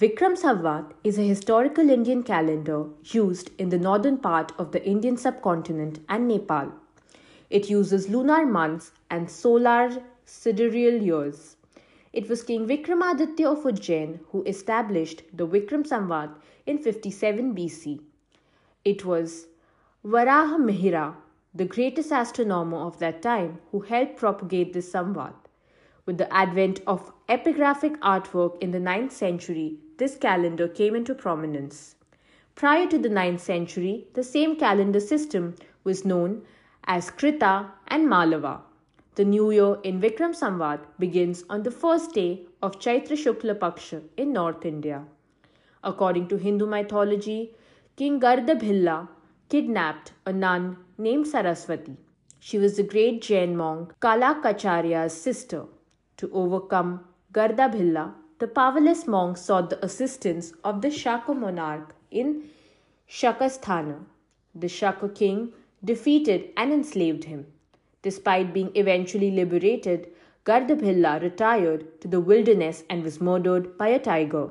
Vikram Samvat is a historical Indian calendar used in the northern part of the Indian subcontinent and Nepal. It uses lunar months and solar sidereal years. It was King Vikramaditya of Ujjain who established the Vikram Samvat in 57 BC. It was Varaha Mihira, the greatest astronomer of that time, who helped propagate this Samvat. With the advent of epigraphic artwork in the 9th century, this calendar came into prominence. Prior to the 9th century, the same calendar system was known as Krita and Malava. The new year in Vikram Samvat begins on the first day of Chaitra Shukla Paksha in North India. According to Hindu mythology, King Gardabhilla kidnapped a nun named Saraswati. She was the great Jain monk Kalakacharya's sister. To overcome Gardabhilla, the powerless monk sought the assistance of the Shaka monarch in Shakasthana. The Shaka king defeated and enslaved him. Despite being eventually liberated, Gardabhilla retired to the wilderness and was murdered by a tiger.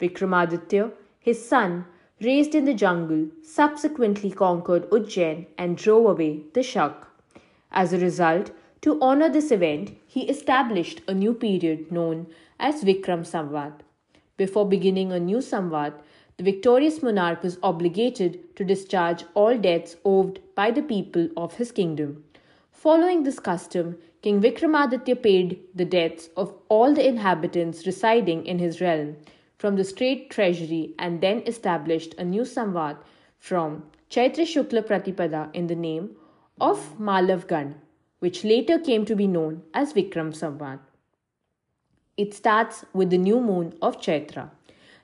Vikramaditya, his son, raised in the jungle, subsequently conquered Ujjain and drove away the Shak. As a result, to honor this event, he established a new period known as Vikram Samvat. Before beginning a new Samvat, the victorious monarch was obligated to discharge all debts owed by the people of his kingdom. Following this custom, King Vikramaditya paid the debts of all the inhabitants residing in his realm from the state treasury and then established a new Samvat from Chaitra Shukla Pratipada in the name of Malavgan which later came to be known as Vikram Samvat. It starts with the new moon of Chaitra.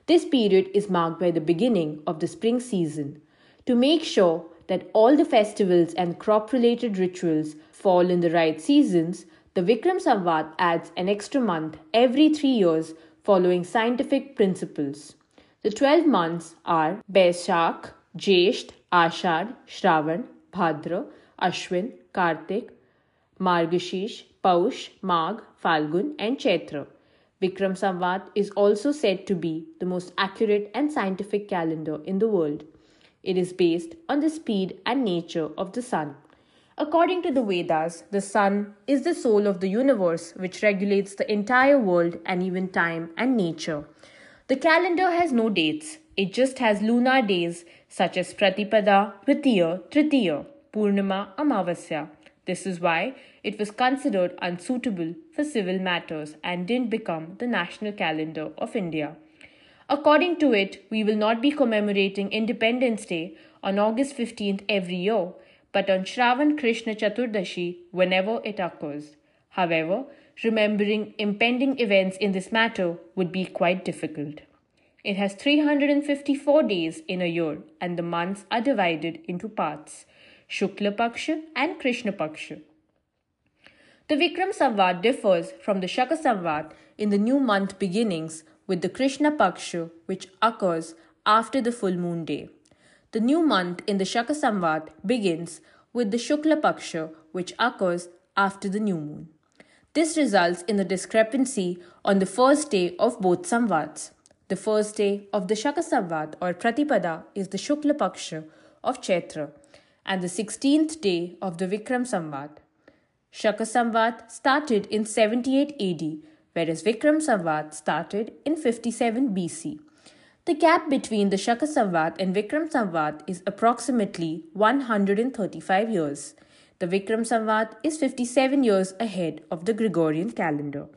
This period is marked by the beginning of the spring season. To make sure that all the festivals and crop related rituals fall in the right seasons, the Vikram Samvat adds an extra month every three years following scientific principles. The 12 months are Baishakh, Jesht, Ashad, Shravan, Bhadra, Ashwin, Kartik, Margashish, Paush, Magh, Falgun, and Chaitra. Vikram Samvat is also said to be the most accurate and scientific calendar in the world. It is based on the speed and nature of the sun. According to the Vedas, the sun is the soul of the universe which regulates the entire world and even time and nature. The calendar has no dates, it just has lunar days such as Pratipada, Dvitiya, Tritiya, Purnima, Amavasya. This is why it was considered unsuitable for civil matters and didn't become the national calendar of India. According to it, we will not be commemorating Independence Day on August 15th every year, but on Shravan Krishna Chaturdashi whenever it occurs. However, remembering impending events in this matter would be quite difficult. It has 354 days in a year and the months are divided into parts. Shukla Paksha and Krishna Paksha. The Vikram Samvat differs from the Shaka Samvat in the new month beginnings with the Krishna Paksha which occurs after the full moon day. The new month in the Shaka Samvat begins with the Shukla Paksha which occurs after the new moon. This results in a discrepancy on the first day of both Samvats. The first day of the Shaka Samvat or Pratipada is the Shukla Paksha of Chaitra and the 16th day of the Vikram Samvat. Shaka Samvat started in 78 AD, whereas Vikram Samvat started in 57 BC. The gap between the Shaka Samvat and Vikram Samvat is approximately 135 years. The Vikram Samvat is 57 years ahead of the Gregorian calendar.